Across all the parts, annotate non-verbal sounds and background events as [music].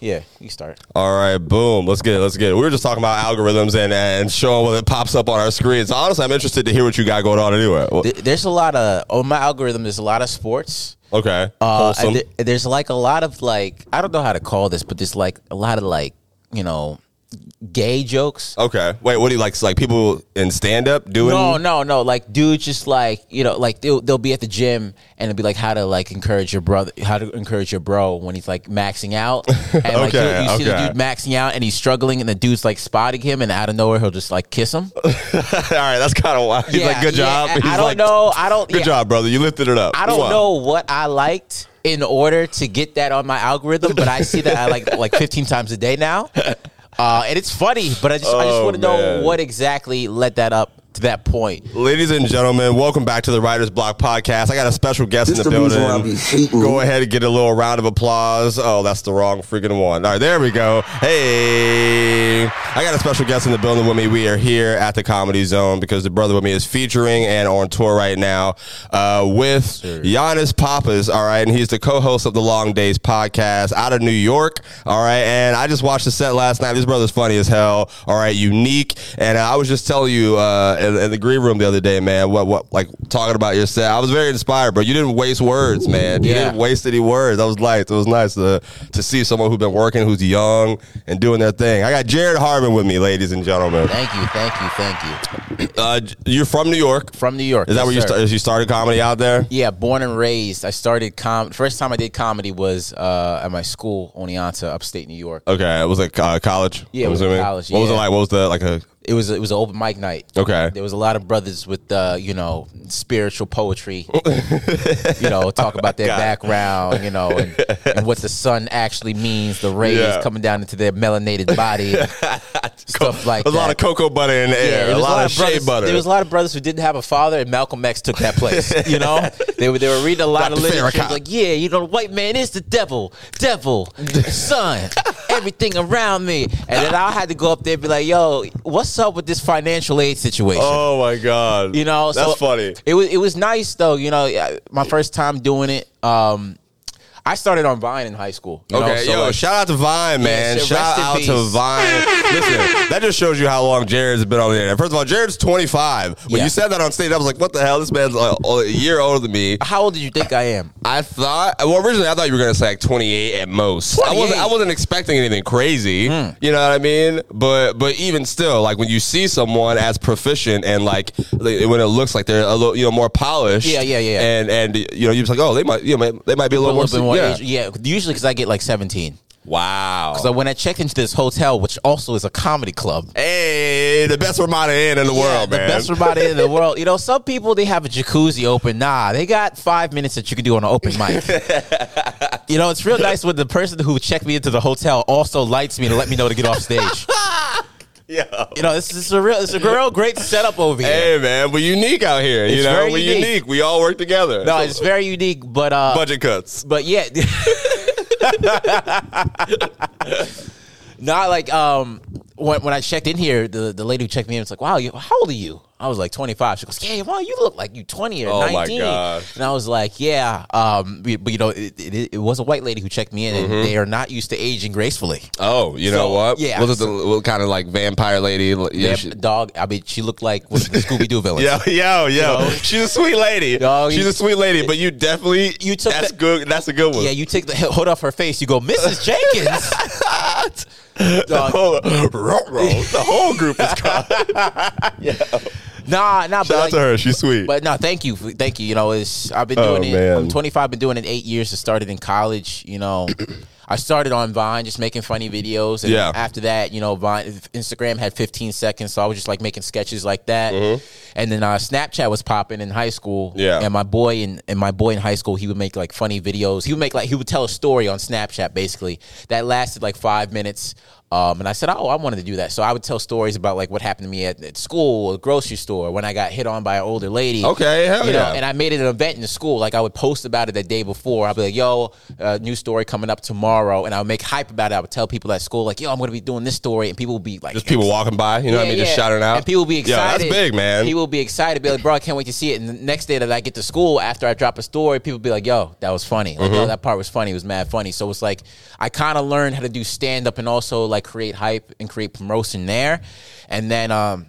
Yeah, you start. All right, boom. Let's get it. Let's get it. We were just talking about algorithms and, and showing what it pops up on our screens. Honestly, I'm interested to hear what you got going on anyway. There's a lot of on my algorithm. There's a lot of sports. Okay. Uh, th- there's like a lot of like I don't know how to call this, but there's like a lot of like you know gay jokes. okay. Wait, what do you like? Like people in stand up doing? No, no, no. Like dudes just like you know, like they'll they'll be at the gym and it'll be like how to like encourage your brother, how to encourage your bro when he's like maxing out. [laughs] And like Okay, you, you see the dude maxing out and he's struggling, and the dude's like spotting him, and out of nowhere he'll just like kiss him. [laughs] All right, that's kind of wild. He's Yeah, like, good yeah, job. I- He's I don't like, know. I don't. Good yeah, job, brother. You lifted it up. I don't Wow. know what I liked in order to get that on my algorithm, but I see that I like like 15 times a day now. [laughs] Uh, and it's funny, but I just I just Oh, want to know man. what exactly led that up to that point. Ladies and gentlemen, welcome back to the Writers Block podcast. I got a special guest This in the the building. why be Go ahead and get a little round of applause. Oh, that's the wrong freaking one. All right, there we go. Hey, I got a special guest in the building with me. We are here at the Comedy Zone because the brother with me is featuring and on tour right now uh, with Yannis Pappas. All right, and he's the co-host of the Long Days podcast out of New York. All right, and I just watched the set last night. This brother's funny as hell. All right, unique. And I was just telling you uh, in, in the green room the other day, man. What what like talking about your set. I was very inspired, bro. You didn't waste words, man. You Yeah. didn't waste any words. That was nice. It was nice to to see someone who's been working, who's young and doing their thing. I got Jared Harvin with me, ladies and gentlemen. Thank you, thank you, thank you. Uh, you're from New York. From New York. Is that yes, where you started? You started comedy out there? Yeah, born and raised. I started com. First time I did comedy was uh, at my school, Oneonta, upstate New York. Okay, it was like uh, college. Yeah, it was college, What was it like? What was the like a? It was it was an open mic night. Okay. There was a lot of brothers with uh, you know spiritual poetry. you know, [laughs] talk about their it. background. You know, and, and what the sun actually means. The rays Yeah. coming down into their melanated body. [laughs] stuff like a lot of cocoa butter in the air. there a was lot, of shea brothers, butter. There was a lot of brothers who didn't have a father, and Malcolm X took that place. You know, [laughs] they were they were reading a lot Dr. of literature. Like, yeah, you know, the white man is the devil, devil, sun, everything around me. And then I had to go up there and be like, yo, what's up with this financial aid situation? oh my god! You know, that's so funny. It was it was nice though. You know, my first time doing it. Um, I started on Vine in high school. you know, Okay, so, yo, like, shout out to Vine, man. shout rest in out to peace. Vine. Listen, that just shows you how long Jared's been on the internet. First of all, Jared's 25. When Yeah. you said that on stage, I was like, what the hell? This man's uh, a year older than me. how old did you think I am? I thought, well, originally I thought you were gonna say like 28 at most. I wasn't, 28. I wasn't expecting anything crazy. Hmm. You know what I mean? But, but even still, like when you see someone as proficient and like like, when it looks like they're a little, you know, more polished. Yeah, yeah, yeah. And and you know, you're just like, oh, they might, you know, they might be a little, bit more yeah. age. Yeah, usually because I get like 17. Wow. So when I checked into this hotel, which also is a comedy club, Hey, the best Ramada Inn in the Yeah, world, the man. best Ramada Inn in the world. You know, some people they have a jacuzzi open. Nah, they got five minutes that you can do on an open mic. [laughs] you know, it's real nice when the person who checked me into the hotel also lights me to let me know to get off stage. [laughs] [laughs] Yeah. You know, this is a real, it's a real great setup over here. Hey, man, we're unique out here. you know, we're unique. unique. We all work together. No, it's very unique, but uh, budget cuts. but yeah. [laughs] Not like um when when I checked in here, the, the lady who checked me in was like, "Wow, you, how old are you?" I was like 25. She goes, "Yeah, wow, you look like you 20 or Oh, my 19." gosh. And I was like, "Yeah, um, but but, you know, it, it, it was a white lady who checked me in, and they are not used to aging gracefully." Oh, you know what? yeah, Was it the what kind of like vampire lady? Yeah, Yeah, she- dog. I mean, she looked like the Scooby Doo [laughs] villains. Yo, yo, yo! know? She's a sweet lady. Dog, She's you- a sweet lady, but you definitely You took that's that- good. That's a good one. Yeah, you take the [laughs] hood off her face. You go, Mrs. Jenkins. [laughs] the, Dog. whole, the whole group is caught. nah, nah. Shout but out like, to her. She's sweet. But no, thank you, thank you. You know, it's I've been Oh, doing it. man. I'm 25. Been doing it eight years. I started in college. You know, I started on Vine, just making funny videos. And Yeah. After that, you know, Vine, Instagram had 15 seconds, so I was just like making sketches like that. And then uh, Snapchat was popping in high school. Mm-hmm. Yeah. And my boy in and my boy in high school, he would make like funny videos. He would make like he would tell a story on Snapchat basically that lasted like five minutes. Um, and I said, oh, I wanted to do that. So I would tell stories about like what happened to me at, at school or grocery store when I got hit on by an older lady. Okay, hell you know, yeah. and I made it an event in the school. Like I would post about it the day before. I'd be like, "Yo, uh, new story coming up tomorrow." and I would make hype about it. I would tell people at school, like, yo, I'm going to be doing this story, and people would be like, Just people walking by, you know what I mean? Just shouting out. and people will be Yo, excited. that's big, man. People will be excited, be like, bro, I can't wait to see it. And the next day that I get to school, after I drop a story, people will be like, yo, that was funny. Like, Mm-hmm. yo, that part was funny. It was mad funny. So it's like, I kind of learned how to do stand up and also like create hype and create promotion there. And then um,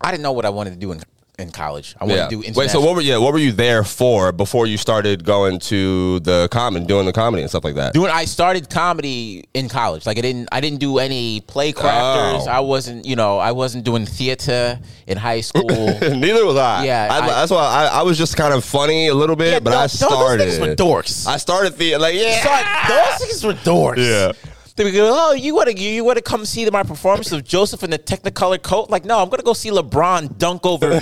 I didn't know what I wanted to do in, in college. I wanted Yeah. to do Wait, so what were yeah, what were you there for before you started going to the comedy, doing the comedy and stuff like that? doing I started comedy in college. Like I didn't I didn't do any play crafters. Oh. I wasn't, you know, I wasn't doing theater in high school. [laughs] Neither was I. Yeah, I, I- that's why I, I was just kind of funny a little bit, Yeah, but I no, those started. niggas were dorks. I started the like yeah. Those niggas were dorks. Yeah. They would go, oh, you want to you want to come see my performance of Joseph in the Technicolor coat? Like, no, I'm gonna go see LeBron dunk over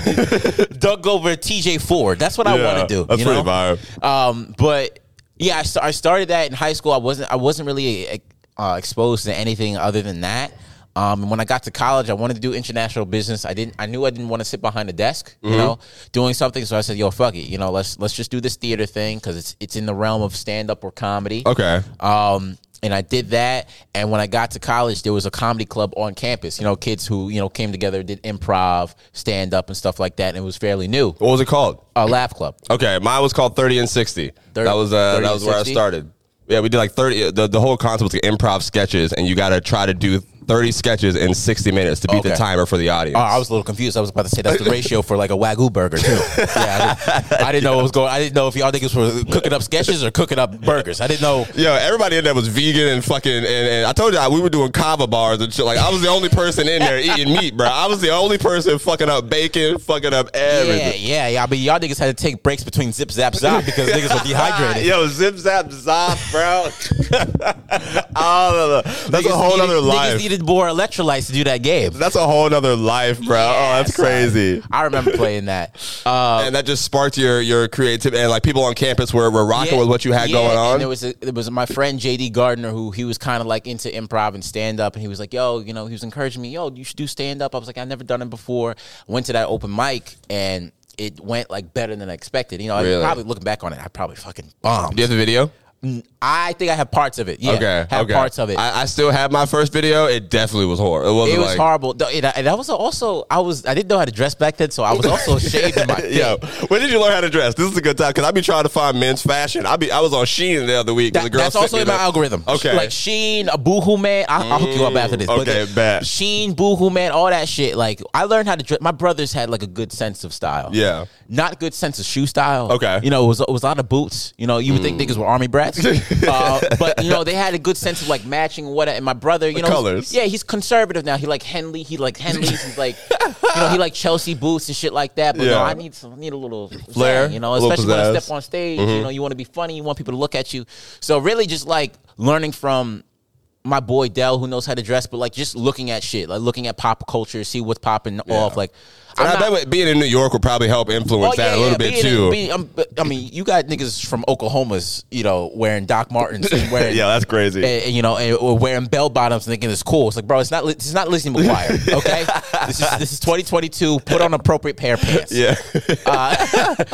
[laughs] dunk over T.J. Ford. That's what I want to do. that's you pretty know? vibe. Um, but yeah, I, st- I started that in high school. I wasn't I wasn't really uh, exposed to anything other than that. Um, and when I got to college, I wanted to do international business. I didn't. I knew I didn't want to sit behind a desk, you know, doing something. So I said, "Yo, fuck it, you know, let's let's just do this theater thing because it's it's in the realm of stand up or comedy." Okay. Um, and I did that. And when I got to college, there was a comedy club on campus. You know, kids who you know came together, did improv, stand up, and stuff like that. And it was fairly new. What was it called? A laugh club. Okay, mine was called Thirty and Sixty. 30 that was uh, that was where I started. Yeah, we did like thirty. The, the whole concept was improv sketches, and you got to try to do thirty sketches in sixty minutes to beat the Okay. timer for the audience. Oh, I was a little confused. I was about to say that's the ratio for like a wagyu burger too. Yeah, I didn't, I didn't know what was going. I didn't know if y'all niggas were cooking up sketches or cooking up burgers. I didn't know. Yo, everybody in there was vegan and fucking, and, and I told you we were doing kava bars and shit. Like I was the only person in there eating meat, bro. I was the only person fucking up bacon, fucking up Yeah, everything. yeah, yeah. I mean, y'all niggas had to take breaks between zip, zap, zop because niggas were dehydrated. Yo, zip zap zop, bro. [laughs] oh, that's a Niggas whole needed, other Niggas life. needed more electrolytes to do that game. That's a whole other life, bro. oh, that's son. crazy. I remember playing that. [laughs] Uh, and that just sparked your your creativity and like people on campus were, were rocking with what you had yeah, going And on. there was a, there was my friend JD Gardner who he was kind of like into improv and stand up, and he was like, "Yo, you know," he was encouraging me, "Yo, you should do stand up." I was like, "I've never done it before." Went to that open mic and. It went like better than I expected. You know, I Really? probably looking back on it, I probably fucking bombed. Do you have the video? I think I have parts of it. Yeah, okay, have okay. parts of it. I, I still have my first video. It definitely was horrible. It wasn't it was like, horrible. And I, I was also I was I didn't know how to dress back then, so I was also [laughs] shaved in my. Yo, when did you learn how to dress? This is a good time because I be trying to find men's fashion. I be I was on Shein the other week. That- the girl that's also in my the- algorithm. Okay, like Shein, a Boohoo Man. I'll, I'll hook you up after this. okay, the- bet. Shein, Boohoo Man, all that shit. Like I learned how to dress. My brothers had like a good sense of style. Yeah. not good sense of shoe style. Okay. Mm. you know it was it was a lot of boots. You know you would think niggas were army brats, [laughs] uh, but you know they had a good sense of like matching what. And my brother, you know, colors. Yeah, he's conservative now. He like Henley. He like Henleys. He's like you know he like Chelsea boots and shit like that. But Yeah. no, I need some I need a little Flair, You know, especially when I. Mm-hmm. step on stage. You know, you want to be funny. You want people to look at you. So really, just like learning from my boy Dell, who knows how to dress, but like just looking at shit, like looking at pop culture, see what's popping off. Like, I'm I not- bet being in New York would probably help influence that a little bit being- too. being- um, but, I mean, you got niggas from Oklahoma's, you know, wearing Doc Martens, and [laughs] wearing, Yeah, that's crazy. and, and, you know, and, or wearing bell bottoms, thinking it's cool. It's like, bro, it's not, it's not Lizzie McGuire, [laughs] okay? this is this is 2022. Put on appropriate pair of pants. yeah. Uh, [laughs]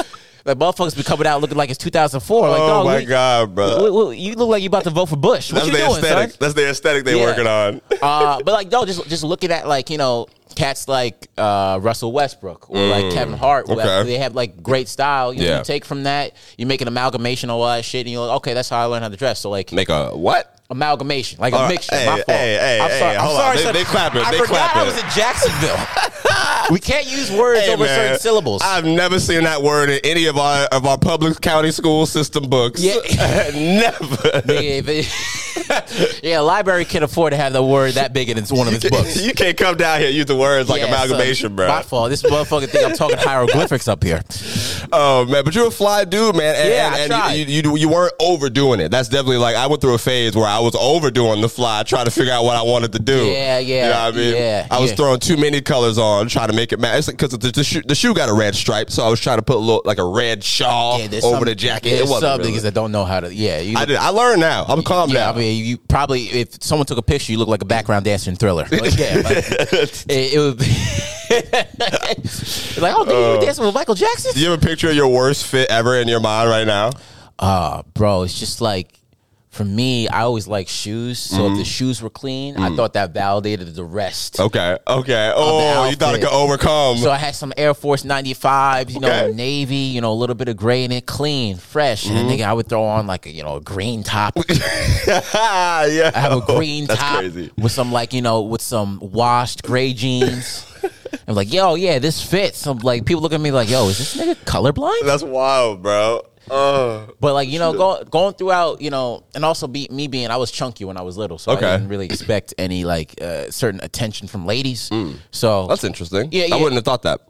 like motherfuckers be coming out looking like it's 2004. Like, oh my god, bro. you look like you about to vote for Bush. What That's you doing, aesthetic. son? That's the aesthetic they're Yeah. working on. uh, but like no, just just looking at like you know cats like uh, Russell Westbrook or like Kevin Hart, Mm. okay. they have like great style. You, know, Yeah. you take from that, you make an amalgamation of all that shit, and you're like, okay, that's how I learned how to dress. So like Make a what? amalgamation, like a mixture. Hey, my fault. hey, hey, I'm hey, sorry. I'm hold on. sorry. They- they clapping. I They forgot I was in Jacksonville. [laughs] we can't use words Hey, over man, certain syllables. I've never seen that word in any of our of our public county school system books. Yeah. [laughs] never. [laughs] Yeah, it- yeah, library can afford to have the word that big in its one of its books. [laughs] you can't come down here and use the words like Yeah, amalgamation, son, bro. My fault. This motherfucker think I'm talking hieroglyphics up here. Oh man, but you're a fly dude, man. And, Yeah, and, tried. and you, you you weren't overdoing it. That's definitely like I went through a phase where I was overdoing the fly, trying to figure out what I wanted to do. Yeah, yeah, You know what I mean? yeah, I was yeah. throwing too many colors on, trying to make it match. Because the, the, shoe, the shoe got a red stripe, so I was trying to put a little like a red shawl Yeah, over some, the jacket. It wasn't some really. niggas that don't know how to. Yeah, you, I did. I learned now. I'm calm yeah. down. I mean, you probably if someone took a picture, you look like a background dancer in Thriller. Like, yeah, like, [laughs] it, it would. Be [laughs] like, oh, nigga, you were dancing with Michael Jackson? Do you have a picture of your worst fit ever in your mind right now? Uh, bro, it's just like for me, I always like shoes. So Mm-hmm. if the shoes were clean, I thought that validated the rest. Okay. Okay. Oh, you thought it could overcome. So I had some Air Force 95s, you know, navy, you know, a little bit of gray in it, clean, fresh. And Mm-hmm. then nigga, I would throw on like a, you know, a green top. [laughs] yeah. I have a green That's top crazy. with some like, you know, with some washed gray jeans. [laughs] I'm like, yo, yeah, this fits. I'm like, people look at me like, yo, is this nigga colorblind? That's wild, bro. Uh, But like you know, go, going throughout, you know, and also be me being I was chunky when I was little, so Okay. I didn't really expect any like uh, certain attention from ladies. So Mm. that's interesting. Yeah, I wouldn't have thought that.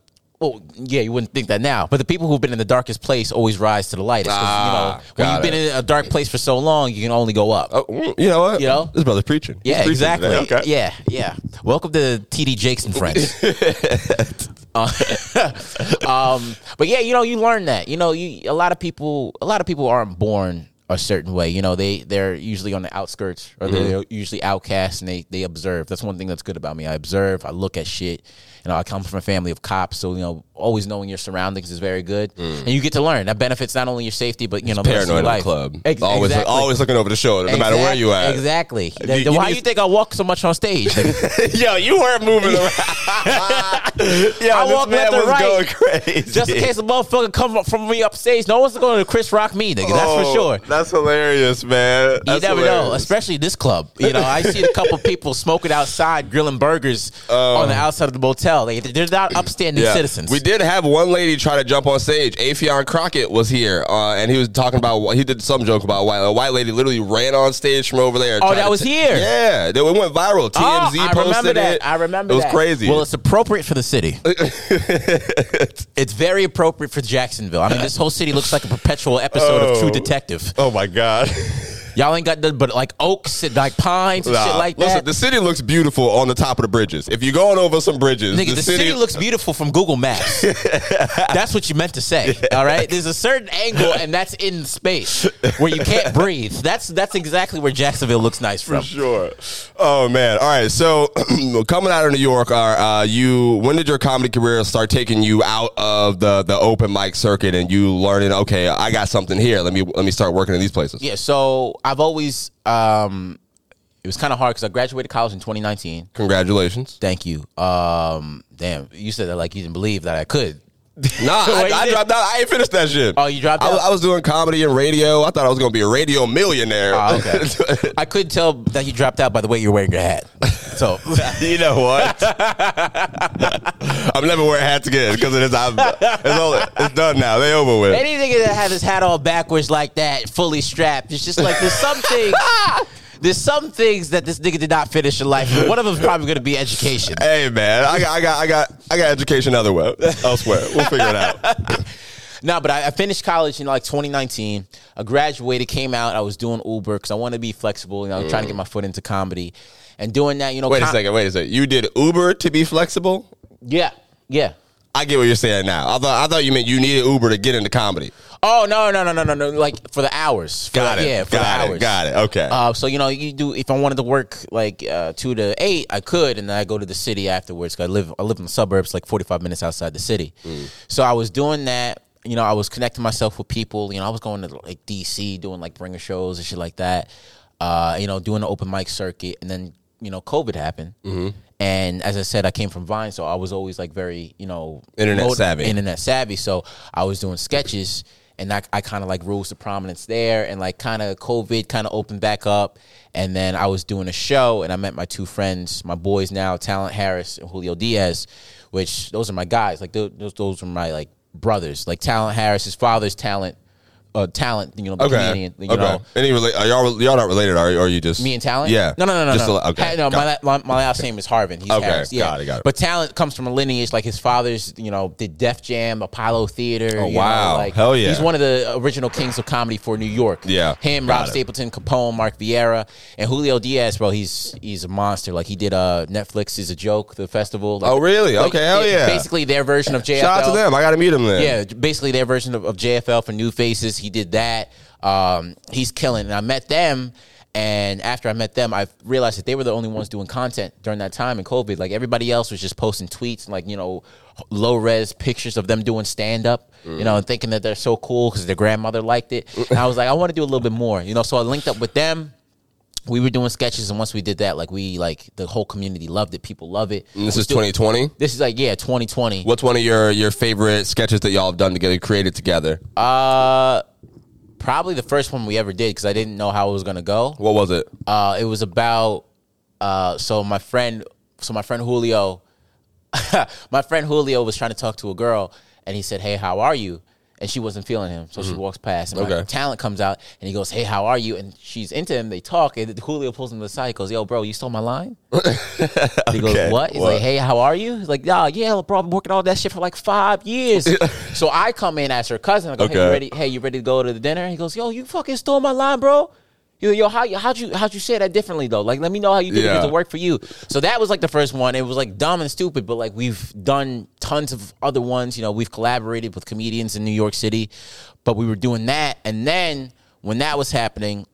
Well, yeah, you wouldn't think that now. But the people who've been in the darkest place always rise to the light. It's 'cause, Ah, you know, when you've been in a dark place for so long, you can only go up. Oh, mm, you know what? You know? this brother's preaching. He's Yeah, preaching exactly. Okay. Yeah, yeah. Welcome to TD Jakes and Friends. [laughs] [laughs] Um, but yeah, you know, you learn that. You know, you a lot of people, a lot of people aren't born a certain way. You know, they they're usually on the outskirts or they're usually outcasts and they they observe. That's one thing that's good about me. I observe. I look at shit. You know, I come from a family of cops, so you know, always knowing your surroundings is very good, mm. and you get to learn. That benefits not only your safety, but you know, the rest Paranoid the life. club. Ex- always, exactly. always looking over the shoulder, no matter where you at. Exactly. You- Then you why do you think I walk so much on stage? [laughs] Yo, you weren't moving around. [laughs] Yo, I walk left and right. going crazy. Just in case a motherfucker come up from me upstage, no one's going to Chris Rock me, nigga. That's for Oh, sure. That's hilarious, man. You That's never know, especially this club. You know, I see a couple [laughs] people smoking outside, grilling burgers oh. on the outside of the motel. They, they're not upstanding citizens. We did have one lady try to jump on stage. Afion Crockett was here, uh, and he was talking about he did some joke about a white, a white lady literally ran on stage from over there. Oh, that was ta- here? Yeah, it went viral. TMZ Oh, I posted remember that. it. I remember It was that. crazy. Well, it's appropriate for the city. [laughs] it's very appropriate for Jacksonville. I mean, this whole city looks like a perpetual episode of True Oh. Detective. oh my god. [laughs] Y'all ain't got nothing but like oaks and like pines and Nah, shit like Listen, that. the city looks beautiful on the top of the bridges. If you're going over some bridges, Nigga, the, city, looks beautiful from Google Maps. [laughs] that's what you meant to say. All right. There's a certain angle, and that's in space where you can't [laughs] breathe. That's that's exactly where Jacksonville looks nice from. For sure. Oh man. All right. So [clears throat] coming out of New York, are uh, you? When did your comedy career start taking you out of the the open mic circuit and you learning? Okay, I got something here. Let me let me start working in these places. Yeah. So I've always um, it was kind of hard because I graduated college in 2019. Congratulations. Thank you. Um, damn, you said that like you didn't believe that I could. Nah, I, [laughs] I dropped out. I ain't finished that shit. Oh, you dropped out? I was doing comedy and radio. I thought I was gonna be a radio millionaire. Oh, okay. [laughs] I couldn't tell that you dropped out by the way you're wearing your hat. [laughs] So [laughs] you know what? [laughs] I'm never wearing hats again because it is. I'm, it's, all, it's done now. They over with. any nigga that has his hat all backwards like that, fully strapped, it's just like there's some things. [laughs] There's some things that this nigga did not finish in life. One of them is probably going to be education. Hey man, I got, I got, I got, I got education otherwhere, elsewhere. We'll figure it out. No, but I, I finished college in like 2019. I graduated, came out. I was doing Uber because I want to be flexible. You know, trying to get mm. my foot into comedy, and doing that. You know, Wait a com- second, wait a second. You did Uber to be flexible? Yeah, yeah. I get what you're saying now. I thought, I thought you meant you needed Uber to get into comedy. Oh no, no, no, no, no, no! Like for the hours. For Got the- it. Yeah, for got the it. hours. Got it. Okay. Uh, so you know, you do. If I wanted to work like uh, two to eight, I could, and then I go to the city afterwards. 'cause I live, I live in the suburbs, like forty five minutes outside the city. Mm. So I was doing that. You know, I was connecting myself with people. You know, I was going to like DC, doing like bringer shows and shit like that. Uh, you know, doing the open mic circuit, and then you know, COVID happened. Mm-hmm. And as I said, I came from Vine, so I was always like very, you know, Internet savvy. internet savvy. So I was doing sketches and I, I kind of like rose to prominence there and like kind of COVID kind of opened back up. And then I was doing a show and I met my two friends, my boys now, Talent Harris and Julio Diaz, which those are my guys. Like those, those are my like brothers. Like Talent Harris, his father's talent, uh, talent, you know, the okay. comedian, you okay. know. Any rela- are y'all y'all not related? Are, or are you just Me and Talent? Yeah. No, no, no, no. Just no. a- okay. Ha- no, my, la- my, my last name is Harvin. He's Okay, Harris. Yeah. got it, got it. But Talent comes from a lineage like his father's, you know, did Def Jam, Apollo Theater. Oh, you know, wow. like, Hell yeah. He's one of the original kings of comedy for New York. Yeah, Him, got Rob it. Stapleton, Capone, Mark Vieira, and Julio Diaz, bro, he's he's a monster. Like he did uh Netflix is a joke, the festival. Like, Oh, really? like, Okay, hell it- yeah. Basically their version of JFL. Shout out to them. I got to meet them then. Yeah, basically their version of, of JFL for New Faces. He did that. Um, he's killing. And I met them, And after I met them, I realized that they were the only ones doing content during that time in COVID. Like everybody else was just posting tweets, like you know, low res pictures of them doing stand up, you know, and thinking that they're so cool because their grandmother liked it. And I was like, I want to do a little bit more, you know. So I linked up with them. We were doing sketches, and once we did that, like we like the whole community loved it. People love it. And this We is 2020. This is like yeah, 2020. What's one of your your favorite sketches that y'all have done together, created together? Uh, probably the first one we ever did because I didn't know how it was gonna go. What was it? Uh, it was about uh, so my friend, so my friend Julio, [laughs] my friend Julio was trying to talk to a girl, and he said, "Hey, how are you?" And she wasn't feeling him, so she mm-hmm. walks past. And Okay. talent comes out, and he goes, "Hey, how are you?" And she's into him. They talk, and Julio pulls him to the side. He goes, "Yo, bro, you stole my line." [laughs] He goes, "What?" He's what? like, "Hey, how are you?" He's like, "Yeah, yeah, bro, I've been working all that shit for like five years." [laughs] so I come in as her cousin. I go, "Hey, you ready? Hey, you ready to go to the dinner?" He goes, "Yo, you fucking stole my line, bro." Yo, yo, how how'd you how'd you say that differently though? Like, let me know how you did it Yeah. because it worked for you. So that was like the first one. It was like dumb and stupid, but like we've done tons of other ones. You know, we've collaborated with comedians in New York City, but we were doing that, and then when that was happening,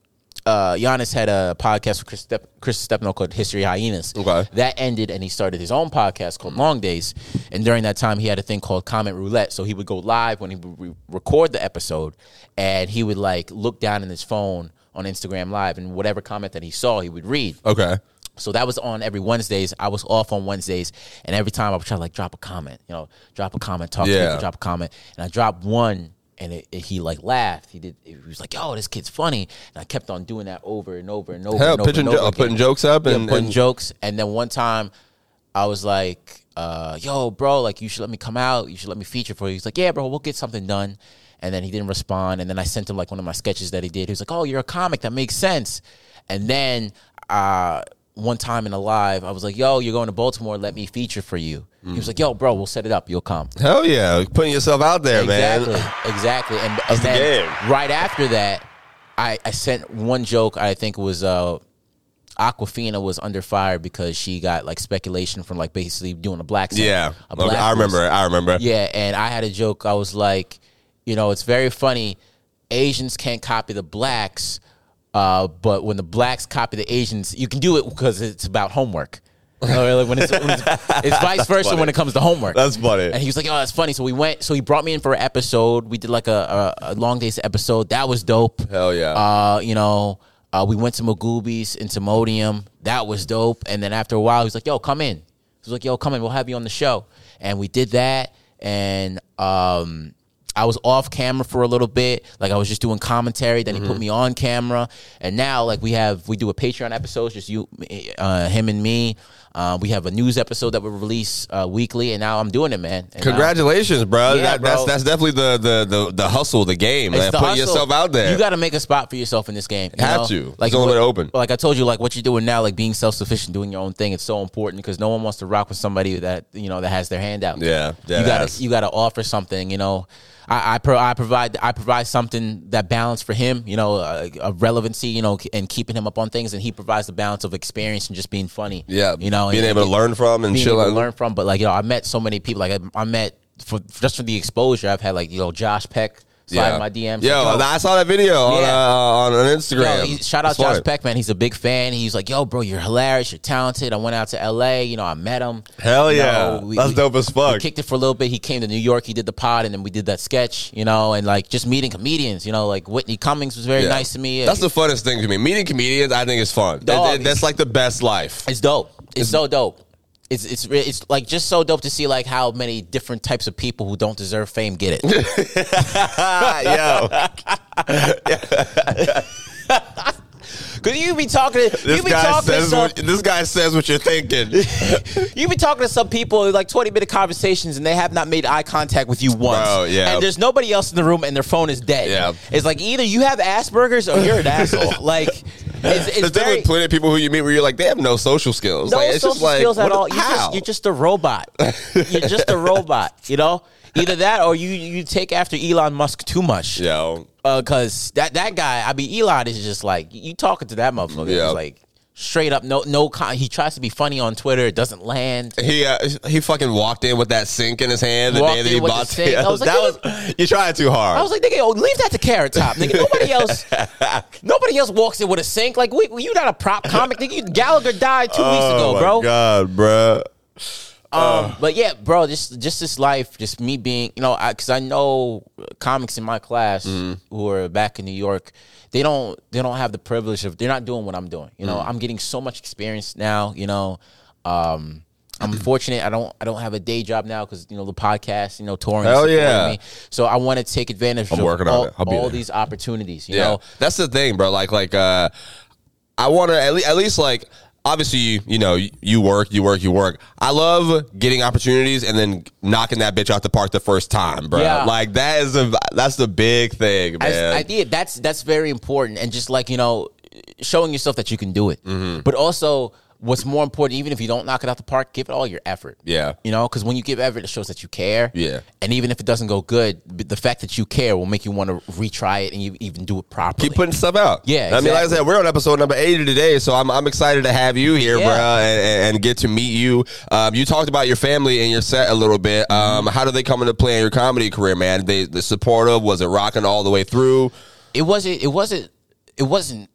uh, Yannis had a podcast with Chris, Step- Chris Stefano called History Hyenas. Okay. That ended, and he started his own podcast called Long Days. And during that time, he had a thing called Comment Roulette. So he would go live when he would re- record the episode, and he would like look down in his phone on Instagram Live, and whatever comment that he saw, he would read. Okay. So that was on every Wednesdays. I was off on Wednesdays, and every time I would try to like drop a comment, you know, drop a comment, talk to Yeah. people, drop a comment, and I dropped one, and it, it- he like laughed. He did. He was like, "Yo, this kid's funny," and I kept on doing that over and over and over. Hell, and over and over uh, putting jokes up Yeah, and- putting and- jokes, and then one time, I was like, uh, "Yo, bro, like you should let me come out. You should let me feature for you." He's like, "Yeah, bro, we'll get something done." And then he didn't respond. And then I sent him like one of my sketches that he did. He was like, "Oh, you're a comic. That makes sense." And then uh, one time in a live, I was like, "Yo, you're going to Baltimore. Let me feature for you." He was like, "Yo, bro, we'll set it up. You'll come." Hell yeah, putting yourself out there, exactly, man. exactly. And, and the then game. right after that, I, I sent one joke. I think was uh, Awkwafina was under fire because she got like speculation from like basically doing a black. scent, Yeah, a black I remember. person. I remember. Yeah, and I had a joke. I was like, you know, it's very funny. Asians can't copy the blacks, uh, but when the blacks copy the Asians, you can do it because it's about homework. Like when it's, when it's, it's [laughs] vice versa funny. when it comes to homework. That's funny. And he was like, "Oh, that's funny." So we went. So he brought me in for an episode. We did like a, a, a long days episode. That was dope. Hell yeah. Uh, you know, uh, we went to Magooby's in Timonium. That was dope. And then after a while, he was like, "Yo, come in." He was like, "Yo, come in. We'll have you on the show." And we did that. And um, I was off camera for a little bit. Like I was just doing commentary. Then he put me on camera. And now, like we have, we do a Patreon episode, just you, uh, him, and me. Uh, we have a news episode that we release uh, weekly, and now I'm doing it, man. And Congratulations, bro. Yeah, That, That's bro. that's definitely the the the, the hustle, the game. It's man. the Putting hustle. yourself out there. You got to make a spot for yourself in this game. you Have know? to. It's Like the only way what- to open. Like I told you, like what you're doing now, like being self sufficient, doing your own thing. It's so important because no one wants to rock with somebody that you know that has their hand out. Yeah, you dead gotta ass. you gotta offer something. You know, I I, pro, I provide I provide something that balance for him. You know, a, a relevancy. You know, and keeping him up on things, and he provides the balance of experience and just being funny. yeah, you know, being and- able to learn from and being chill able to learn from. But like you know, I met so many people. Like I, I met for just for the exposure. I've had like you know Josh Peck slide in my DMs. Yo, like, I saw that video on, uh, on Instagram. Yo, shout out It's Josh. Peck, man. He's a big fan. He's like, yo, bro, you're hilarious. You're talented. I went out to LA. You know, I met him. Hell You yeah. know, That's dope as fuck. We kicked it for a little bit. He came to New York. He did the pod, and then we did that sketch. You know, and like just meeting comedians. You know, like Whitney Cummings was very Yeah. nice to me. That's the funnest thing to me. Meeting comedians, I think is fun. Dog, That- that- that's like the best life. It's dope. It's so dope. It's it's re- it's like just so dope to see like how many different types of people who don't deserve fame get it. [laughs] Yo, [laughs] Cause you be talking, to, you this be guy talking to says some, what, this guy says what you're thinking. [laughs] you be talking to some people like twenty minute conversations, and they have not made eye contact with you once. Bro, yeah. And there's nobody else in the room, and their phone is dead. Yeah. It's like either you have Asperger's or you're an asshole. [laughs] Like it's, it's There's very definitely plenty of people who you meet where you're like, they have no social skills. no like, it's social just like, skills at all. You're just, you're just a robot. you're just a [laughs] robot. You know, either that or you you take after Elon Musk too much. Yo, because that that guy, I mean, Elon is just like you talking to that motherfucker. Yeah. Like straight up no no. Con- he tries to be funny on Twitter. It doesn't land. He uh, he fucking walked in with that sink in his hand the Walked day that in he with the bought sink. I was [laughs] like, that was you tried too hard. I was like, nigga, yo, leave that to Carrot Top, nigga. Nobody [laughs] else, nobody else walks in with a sink. Like, we, you not a prop comic, nigga. You, Gallagher died two weeks ago, oh my bro. God, bro. Um, but yeah, bro, just just this life, just me being, you know, because I, know comics in my class who are back in New York, they don't they don't have the privilege of they're not doing what I'm doing. You know, I'm getting so much experience now. You know, um, I'm fortunate. I don't I don't have a day job now because you know the podcast, you know, touring. Hell yeah. Me. So I want to take advantage of working on all, be all there. these opportunities. You Yeah, know, that's the thing, bro. Like, like, uh, I want to at least, at least, like, obviously, you, you know, you, work, you work, you work. I love getting opportunities and then knocking that bitch out the park the first time, bro. Yeah. Like that is the that's the big thing, I, man. I did. That's that's very important, and just like you know, showing yourself that you can do it. Mm-hmm. But also, what's more important, even if you don't knock it out the park, give it all your effort. Yeah. you know, because when you give effort, it shows that you care. Yeah. and even if it doesn't go good, the fact that you care will make you want to retry it and you even do it properly. Keep putting stuff out. Yeah, I mean, like I said, we're on episode number eighty today, so I'm I'm excited to have you here, Yeah. bro, and, and- get to meet you. Um, you talked about your family and your set a little bit. Um, Mm-hmm. how did they come into play in your comedy career, man? They the supportive was it rocking all the way through? it wasn't. It wasn't. It wasn't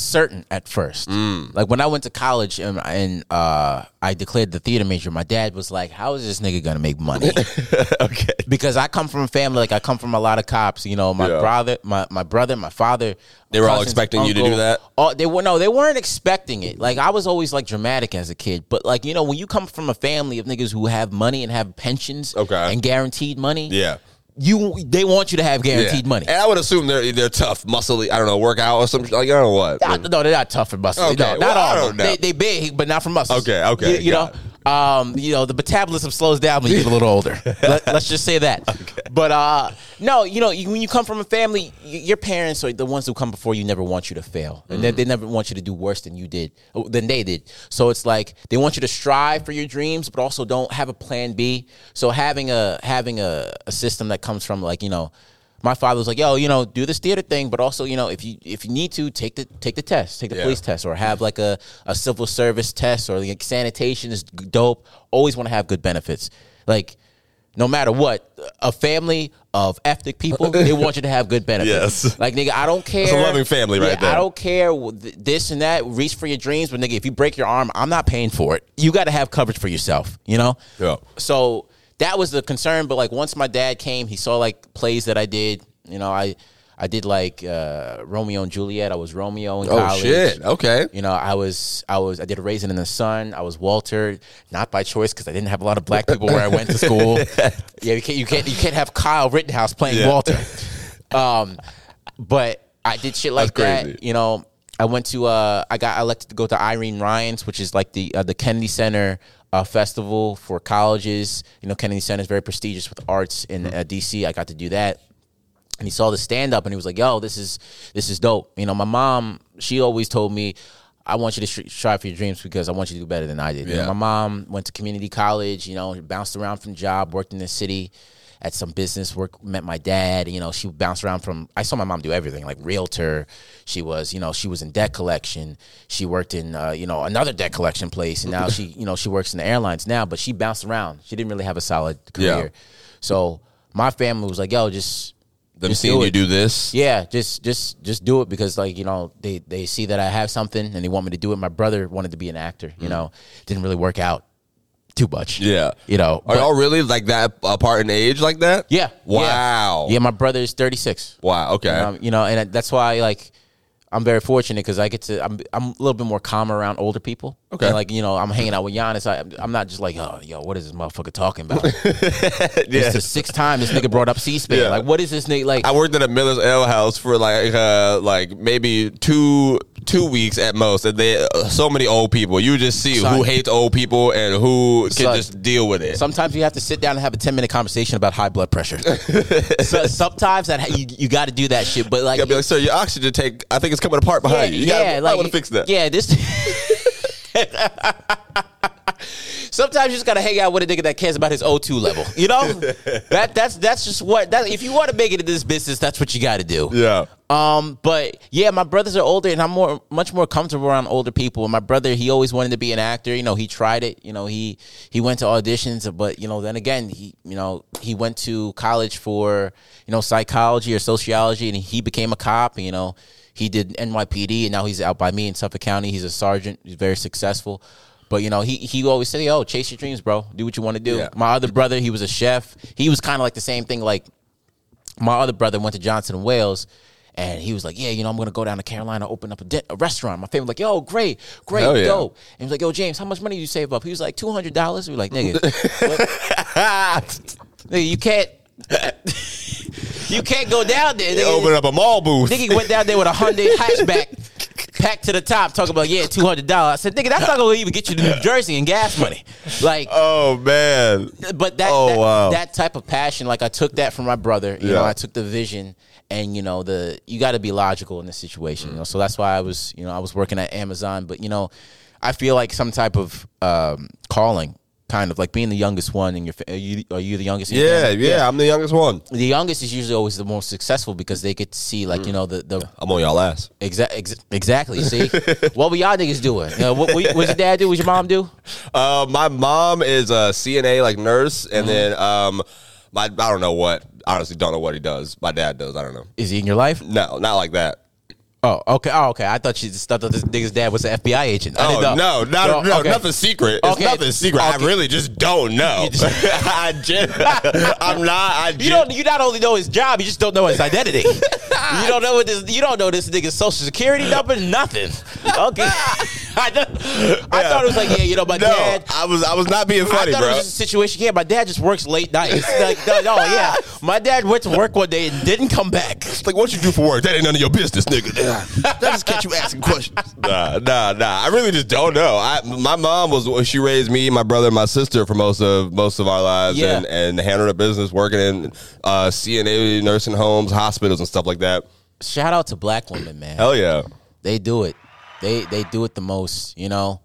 certain at first. Mm. Like when I went to college and, and uh, I declared the theater major, my dad was like, "How is this nigga gonna make money?" [laughs] okay. because I come from a family like I come from a lot of cops. You know, my Yeah. brother, my my brother, my father. They were all cousins, expecting you to do that? Oh, they were no, they weren't expecting it. Like I was always like dramatic as a kid, but like you know, when you come from a family of niggas who have money and have pensions, Okay. and guaranteed money, Yeah. You they want you to have guaranteed Yeah. money. And I would assume they're they're tough, muscly. I don't know, workout or something. Like I don't know what. Ah, No, they're not tough for muscle. Okay, No, not well, I all. don't of them. know. They, they big, but not for muscles. Okay, okay, You, you know, got um, you know, the metabolism slows down when you get a little older. [laughs] Let, us just say that. But uh, no, you know, you, when you come from a family, y- your parents or the ones who come before you never want you to fail, and they, they never want you to do worse than you did, uh, than they did. So it's like they want you to strive for your dreams, but also don't have a plan B. So having a having a, a system that comes from like you know my father was like, "Yo, you know, do this theater thing, but also, you know, if you if you need to, take the take the test, take the Yeah. police test, or have like a, a civil service test, or like sanitation is dope. Always want to have good benefits. Like, no matter what, a family of ethnic people, [laughs] they want you to have good benefits. Yes. Like, nigga, I don't care. It's a loving family right Yeah, there. I don't care this and that. Reach for your dreams, but nigga, if you break your arm, I'm not paying for it. You got to have coverage for yourself. You know. Yeah. So that was the concern. But like once my dad came, he saw like plays that I did. You know, I I did like uh, Romeo and Juliet. I was Romeo in Oh college. shit. Okay. You know, I was I was I did a Raisin in the Sun. I was Walter, not by choice because I didn't have a lot of black people where I went to [laughs] school. [laughs] yeah, you can't you can't you can't have Kyle Rittenhouse playing Yeah. Walter. Um, but I did shit like that. You know, I went to uh, I got elected to go to Irene Ryan's, which is like the uh, the Kennedy Center uh, festival for colleges. You know, Kennedy Center is very prestigious with arts in uh, DC. I got to do that and he saw the stand up and he was like, "Yo, this is this is dope." You know, my mom, she always told me, "I want you to strive for your dreams because I want you to do better than I did." You know, my mom went to community college. You know, bounced around from job, worked in the city. At some business work, met my dad. You know, she bounced around from. I saw my mom do everything, like realtor. She was, you know, she was in debt collection. She worked in, uh, you know, another debt collection place, and now she, you know, she works in the airlines now. But she bounced around. She didn't really have a solid Yeah. career. So my family was like, "Yo, just Them just seeing do you do this. Yeah, just just just do it because like you know they they see that I have something and they want me to do it. My brother wanted to be an actor. You know, didn't really work out too much. Yeah. you know. Are but- y'all really like that apart in age like that? yeah. Wow. Yeah, yeah my brother is thirty six. Wow. Okay. Um, you know, and that's why like I'm very fortunate because I get to I'm I'm a little bit more calm around older people. Okay. And, like you know, I'm hanging out with Yannis. I, I'm not just like, oh, yo, what is this motherfucker talking about? [laughs] yeah. It's the sixth time this nigga brought up C-SPAN. Yeah. Like, what is this nigga like? I worked at a Miller's Ale House for like uh like maybe two two weeks at most, and they uh, so many old people. You just see Son. who hates old people and who can Son. just deal with it. Sometimes you have to sit down and have a ten minute conversation about high blood pressure. [laughs] so, sometimes that you, you got to do that shit. But like, you be like, sir, your oxygen take I think it's coming apart behind you. You gotta, I want to fix that. Yeah, this. [laughs] Sometimes you just gotta hang out with a nigga that cares about his O2 level. You know, [laughs] that that's that's just what that. If you want to make it in this business, that's what you got to do. Yeah. Um, but yeah, my brothers are older, and I'm more much more comfortable around older people. And my brother, he always wanted to be an actor. You know, he tried it. You know, he he went to auditions, but you know, then again, he you know he went to college for you know psychology or sociology, and he became a cop. You know, he did NYPD, and now he's out by me in Suffolk County. He's a sergeant. He's very successful. But you know, he he always said, "Yo, chase your dreams, bro. Do what you want to do." Yeah. My other brother, he was a chef. He was kind of like the same thing. Like my other brother went to Johnson and Wales. And he was like, "Yeah, you know, I'm gonna go down to Carolina, open up a, di- a restaurant." My family was like, "Yo, great, great, Hell yeah. dope." And he was like, "Yo, James, how much money did you save up?" He was like, 200 dollars." We were like, "Nigga, [laughs] nigga, you can't, you can't go down there." They Nigga, open up a mall booth. nigga went down there with a Hyundai [laughs] hatchback, packed to the top, talking about, "Yeah, 200 dollars." I said, "Nigga, that's not gonna even get you to New Jersey and gas money." Like, Oh man. but that Oh, that, wow. that type of passion, like I took that from my brother. You know, Yeah. I took the vision, and you know, the you got to be logical in this situation. You know, so that's why I was, you know, I was working at Amazon. But you know, I feel like some type of um, calling, kind of like being the youngest one in your. fa- Are you, are you the youngest? in your Yeah, family? yeah, I'm the youngest one. The youngest is usually always the most successful because they get to see, like you know, the the I'm on y'all ass. Exa- ex- exactly. See, [laughs] what were y'all niggas doing? You know, what, what, what's your dad do? What's your mom do? Uh, my mom is a CNA like nurse, and Mm-hmm. then um, my I don't know what. Honestly, don't know what he does. My dad does. I don't know. Is he in your life? No, not like that. Oh, okay. Oh, okay. I thought she just thought that this nigga's dad was an FBI agent. I Oh no, not, no, okay. nothing secret. It's Okay. nothing secret. I really just don't know. [laughs] I just, [laughs] I'm not. I just, You don't. You not only know his job, you just don't know his identity. [laughs] you don't know what this. You don't know this nigga's social security number. Nothing. Okay. [laughs] I, th- I thought it was like, yeah, you know, my No, dad. I was. I was not being funny, I thought bro. it was just a situation. Yeah, my dad just works late nights. Like, no, no, yeah, [laughs] my dad went to work one day and didn't come back. It's like, what you do for work? That ain't none of your business, nigga. that just catch you asking questions. [laughs] Nah, nah, nah. I really just don't know. I, my mom was she raised me, my brother, and my sister for most of most of our lives, Yeah. and and handled her business, working in uh, CNA nursing homes, hospitals, and stuff like that. Shout out to black women, man. Hell yeah. They do it. They they do it the most. You know.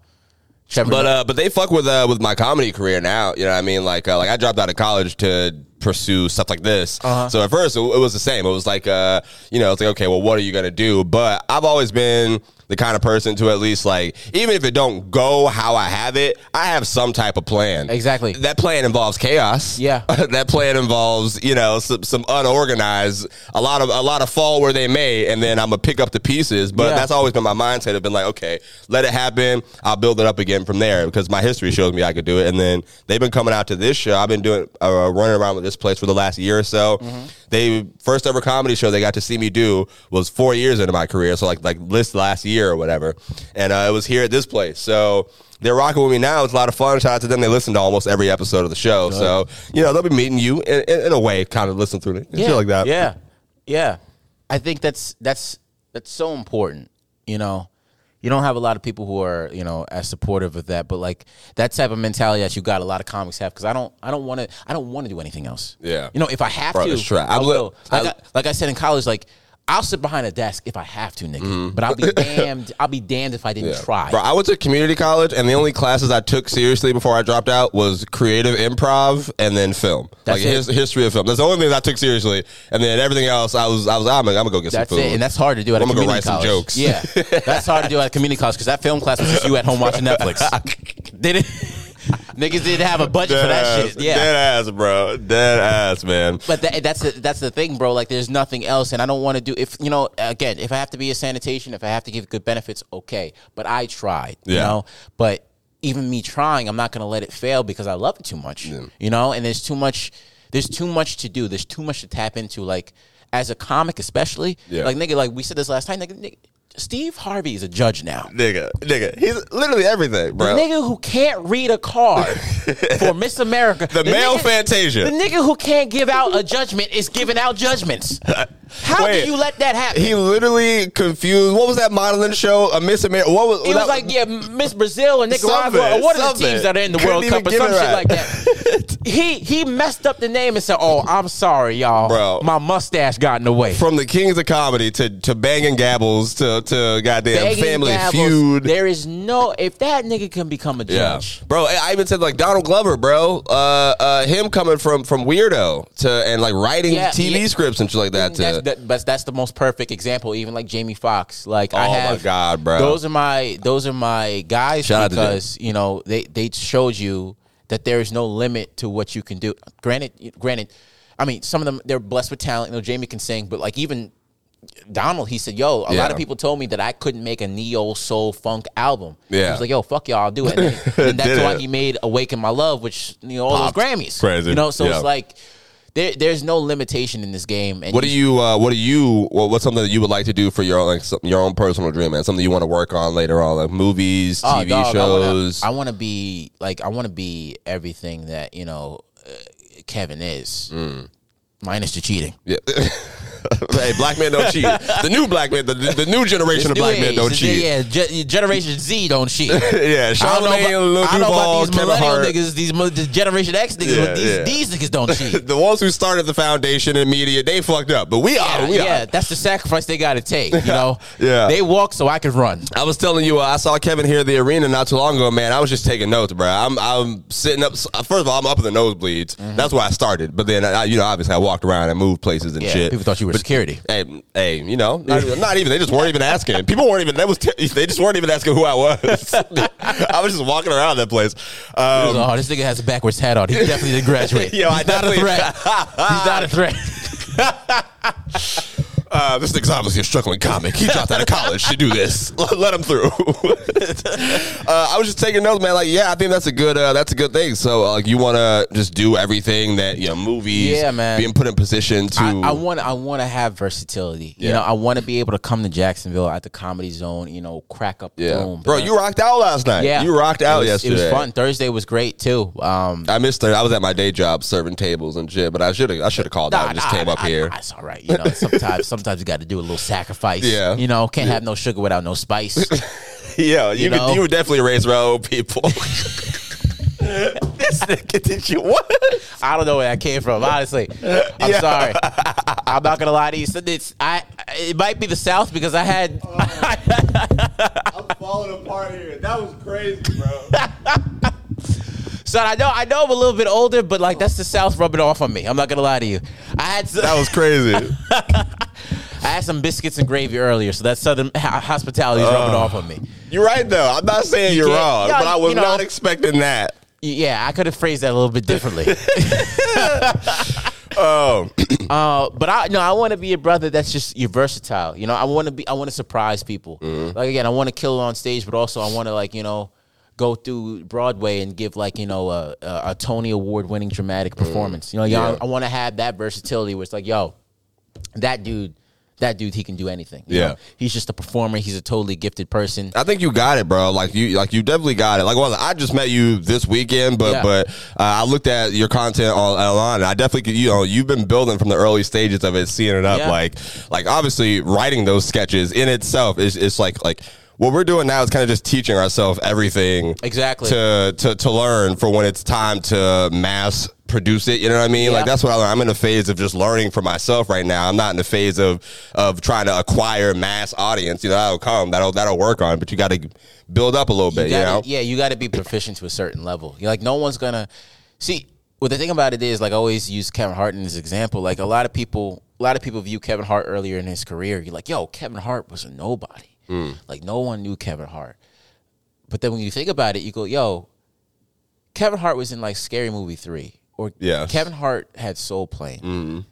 Trevor, But uh, but they fuck with uh with my comedy career now. You know what I mean? Like uh, like I dropped out of college to pursue stuff like this. Uh-huh. So at first it, it was the same. It was like uh you know it's like okay well what are you gonna do? But I've always been the kind of person to at least like even if it don't go how I have it, I have some type of plan. Exactly. That plan involves chaos. Yeah. [laughs] that plan involves you know some, some unorganized a lot of a lot of fall where they may, and then I'm gonna pick up the pieces. But Yeah. that's always been my mindset. Have been like okay, let it happen. I'll build it up again from there because my history shows me I could do it. And then they've been coming out to this show. I've been doing uh, running around with this place for the last year or so. Mm-hmm. They first ever comedy show they got to see me do was four years into my career. So like like this last year or whatever, and uh, it was here at this place. So. They're rocking with me now. It's a lot of fun. Shout out to them. They listen to almost every episode of the show. So, you know, they'll be meeting you in, in, in a way, kind of listen through it. yeah, like that. Yeah, yeah. I think that's that's that's so important. You know, you don't have a lot of people who are you know as supportive of that, but like that type of mentality that you got, a lot of comics have. Because I don't, I don't want to, I don't want to do anything else. Yeah. you know, if I have Bro, to. I I will. Like I, like I said in college, like. I'll sit behind a desk if I have to, nigga. But I'll be [laughs] damned. I'll be damned if I didn't Mm-hmm. Yeah. try. Bro, I went to community college, and the only classes I took seriously before I dropped out was creative improv and then film, That's like it. his, history of film. That's the only thing I took seriously, and then everything else, I was, I was, I'm gonna, I'm gonna go get That's some food. it, and that's hard to do at I'm a gonna community write some college. jokes. Yeah, [laughs] that's hard to do at a community college because that film class was just you at home watching Netflix. [laughs] they didn't, [laughs] niggas didn't have a budget for that ass, shit. Yeah, dead ass, bro, dead ass, man. but that, that's the, that's the thing, bro. Like, there's nothing else, and I don't want to do. If you know, again, if I have to be a sanitation, if I have to give good benefits, okay. But I tried, you know. But even me trying, I'm not going to let it fail because I love it too much, you know. And there's too much. There's too much to do. There's too much to tap into. Like as a comic, especially. Yeah. Like nigga, like we said this last time. Nigga, nigga Steve Harvey is a judge now. Nigga, nigga, he's literally everything, bro. The nigga who can't read a card [laughs] for Miss America. The male nigga- Fantasia. The nigga who can't give out a judgment is giving out judgments. [laughs] How Wait, do you let that happen? He literally confused. What was that modeling show? A Miss America. What was? He that- was like, yeah, Miss Brazil or Nicaragua or one of the teams that are in the Couldn't World Cup or some it shit right. like that. [laughs] he he messed up the name and said, "Oh, I'm sorry, y'all. Bro. My mustache got in the way." From the kings of comedy to to banging gabbles to to goddamn Begging family Gavels, feud. There is no if that nigga can become a Yeah, judge. bro. I even said like Donald Glover, bro. Uh, uh, him coming from from weirdo to and like writing Yeah, TV yeah. scripts and shit like that. To That's, that, but that's the most perfect example. Even like Jamie Foxx, like I Oh my have, God, bro. Those are my those are my guys Shout because you know they they showed you that there is no limit to what you can do. Granted, granted, I mean some of them they're blessed with talent. You know, Jamie can sing, but like even Donald, he said, "Yo, a Yeah. lot of people told me that I couldn't make a neo soul funk album." Yeah. he was like, "Yo, fuck y'all, I'll do it." [laughs] And, and that's why it. he made "Awaken My Love," which you know all Popped. those Grammys, Crazy. You know, so Yeah. it's like there, there's no limitation in this game. And What do you? Uh, what do you? What, what's something that you would like to do for your like some, your own personal dream, man? Something you want to work on later on, like movies, Oh, TV dog, shows. I want to be like I want to be everything that you know uh, Kevin is, Mm. minus the cheating. yeah. [laughs] [laughs] hey, black men don't cheat. The new black men, the, the new generation of black men don't cheat. Yeah, ge- Generation Z don't cheat. [laughs] Yeah, I don't know Charlamagne, about, Lil I don't know Duval, about these Kevin millennial Hart. niggas, these mo- the Generation X niggas, Yeah, but these, yeah. these niggas don't [laughs] cheat. The ones who started the foundation in media, they fucked up, but we are. yeah, We yeah, are. that's the sacrifice they got to take. You know, Yeah. they walk so I can run. I was telling you, uh, I saw Kevin here at the arena not too long ago. Man, I was just taking notes, bro. I'm, I'm sitting up. First of all, I'm up in the nosebleeds. That's where I started. But then, I, you know, obviously, I walked around and moved places and Yeah, shit. people thought you were security. Hey, hey, you know, not, even- not even. They just weren't even asking. People weren't even. That was. they just weren't even asking who I was. [laughs] I was just walking around that place. Um, oh, this nigga has a backwards hat on. He definitely didn't graduate. [laughs] Yo, I He's not a threat. [laughs] He's not a threat. Uh, this nigga's obviously a struggling comic. He dropped out of college to do this. [laughs] Let him through. [laughs] uh, I was just taking notes, man. Like, yeah, I think that's a good. Uh, that's a good thing. So, uh, like, you want to just do everything that you know, movies. Yeah, man. Being put in position to. I, want I want to have versatility. You know, I want to be able to come to Jacksonville at the Comedy Zone. You know, crack up the yeah, room. bro, you rocked out last night. yeah, you rocked out it was, yesterday. It was fun. Thursday was great too. Um, I missed it. I was at my day job serving tables and shit, but I should have. I should have called out and just nah, came up nah, here. nah, it's all right. You know, sometimes sometimes [laughs] you got to do a little sacrifice. Yeah. you know, can't have no sugar without no spice. [laughs] Yeah, you, You know? you were definitely raised around old people. [laughs] this nigga, did you what? I don't know where that came from. Honestly, I'm Yeah. sorry. I'm not gonna lie to you. So it's I. It might be the South because I had. Oh. [laughs] I'm falling apart here. That was crazy, bro. So I know I know I'm a little bit older, but like that's the South rubbing off on me. I'm not gonna lie to you. I had some, That was crazy. I had some biscuits and gravy earlier, so that Southern ho- [laughs] hospitality is rubbing off on me. You're right though. I'm not saying you can't- wrong, yeah, but I was you know- not expecting that. Yeah, I could have phrased that a little bit differently. [laughs] [laughs] Oh, uh, but I no, I want to be a brother that's just you're versatile. You know, I want to be. I want to surprise people. Mm-hmm. Like again, I want to kill it on stage, but also I want to like you know go through Broadway and give like you know a, a, a Tony Award winning dramatic performance. You know, Mm-hmm. Yeah. I, want to have that versatility where it's like, yo, that dude, that dude, he can do anything. you Yeah. know? he's just a performer. He's a totally gifted person. I think you got it, bro. Like you, like you definitely got it. Like, well, I just met you this weekend, but Yeah. but uh, I looked at your content on online, and I definitely, you know, you've been building from the early stages of it, seeing it up. Yeah. Like, like obviously, writing those sketches in itself is is like like. What we're doing now is kind of just teaching ourselves everything Exactly. to, to to learn for when it's time to mass produce it. You know what I mean? Like that's what I learned. I'm in a phase of just learning for myself right now. I'm not in the phase of of trying to acquire mass audience. You know, that'll come. That'll that'll work on. But you got to build up a little bit. You, gotta- know? Yeah, you got to be proficient to a certain level. You're like, no one's gonna see. Well, the thing about it is, like, I always use Kevin Hart in this example. Like, a lot of people, a lot of people view Kevin Hart earlier in his career. You're like, yo, Kevin Hart was a nobody. Hmm. Like, no one knew Kevin Hart. But then when you think about it, you go, yo, Kevin Hart was in like Scary Movie three, or Yes. Kevin Hart had Soul Plane.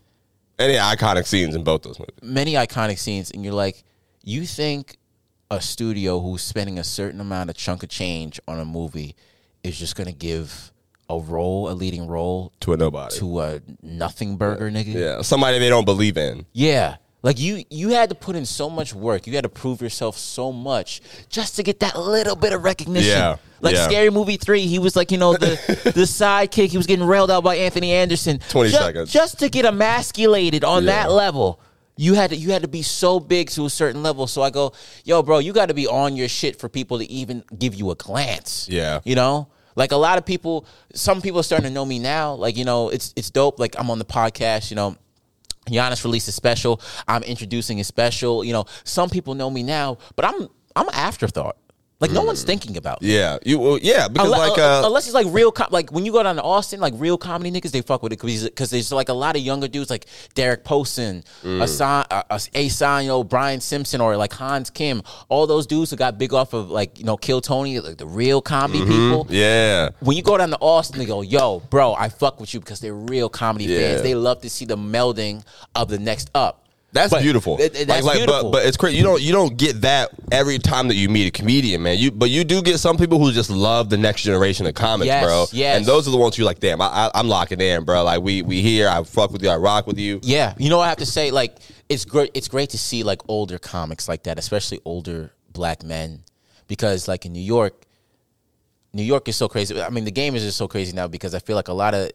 Any iconic scenes in both those movies. many iconic scenes, and you're like, you think a studio who's spending a certain amount of chunk of change on a movie is just gonna give a role, a leading role To a nobody. to a nothing burger nigga? yeah, somebody they don't believe in. Yeah. Like you, you had to put in so much work. You had to prove yourself so much just to get that little bit of recognition. Yeah, Like yeah. Scary Movie three, he was like you know the [laughs] the sidekick. He was getting railed out by Anthony Anderson. 20 Ju- seconds. just to get emasculated on Yeah. that level. You had to you had to be so big to a certain level. So I go, yo, bro, you got to be on your shit for people to even give you a glance. Yeah. you know. Like a lot of people, some people are starting to know me now. Like you know, it's it's dope. Like I'm on the podcast. You know, Yannis released a special. I'm introducing a special. You know, some people know me now, but I'm I'm an afterthought. Like no one's thinking about. Yeah, you. Well, yeah, because Unle- like uh, uh, unless it's like real, com- like when you go down to Austin, like real comedy niggas, they fuck with it because there's like a lot of younger dudes like Derek Poston, Mm. Asan, uh, you know, Brian Simpson, or like Hans Kim, all those dudes who got big off of like you know Kill Tony, like the real comedy people. Mm-hmm. yeah, When you go down to Austin, they go, "Yo, bro, I fuck with you because they're real comedy Yeah. fans. They love to see the melding of the next up." That's But beautiful. th- th- that's like, like, beautiful. But, but it's crazy. You don't you don't get that every time that you meet a comedian, man. You but you do get some people who just love the next generation of comics, Yes, bro. yes. And those are the ones who like, damn, I, I, I'm locking in, bro. Like we we here. I fuck with you. I rock with you. Yeah, you know what I have to say. Like it's great. It's great to see like older comics like that, especially older black men, because like in New York, New York is so crazy. I mean, the game is just so crazy now because I feel like a lot of.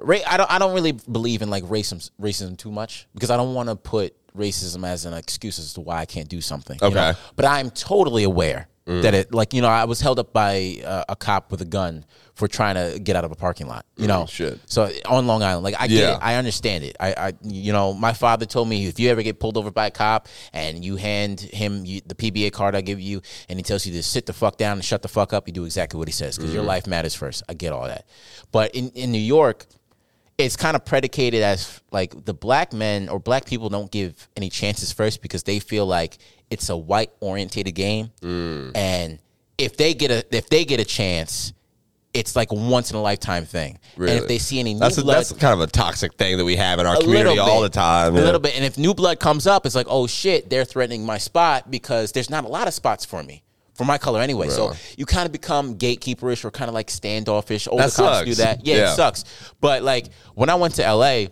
I don't. I don't really believe in like racism, racism too much because I don't want to put racism as an excuse as to why I can't do something. you know? Okay. But I'm totally aware mm. that it, like you know, I was held up by uh, a cop with a gun for trying to get out of a parking lot. You mm, know, shit. So on Long Island, like I get it, I understand it. I, I, you know, my father told me if you ever get pulled over by a cop and you hand him you, the PBA card I give you, and he tells you to sit the fuck down and shut the fuck up, you do exactly what he says because your mm. life matters first. I get all that, but in in New York, it's kind of predicated as like the black men or black people don't give any chances first because they feel like it's a white orientated game, mm. and if they get a if they get a chance. It's like a once in a lifetime thing, and if they see any new That's a, blood, that's kind of a toxic thing that we have in our community little all the time. A yeah. little bit. And if new blood comes up, it's like, oh shit, they're threatening my spot because there's not a lot of spots for me. For my color anyway. So you kind of become gatekeeperish or kind of like standoffish. Older That cops do that. Yeah, Yeah. it sucks. But like when I went to LA,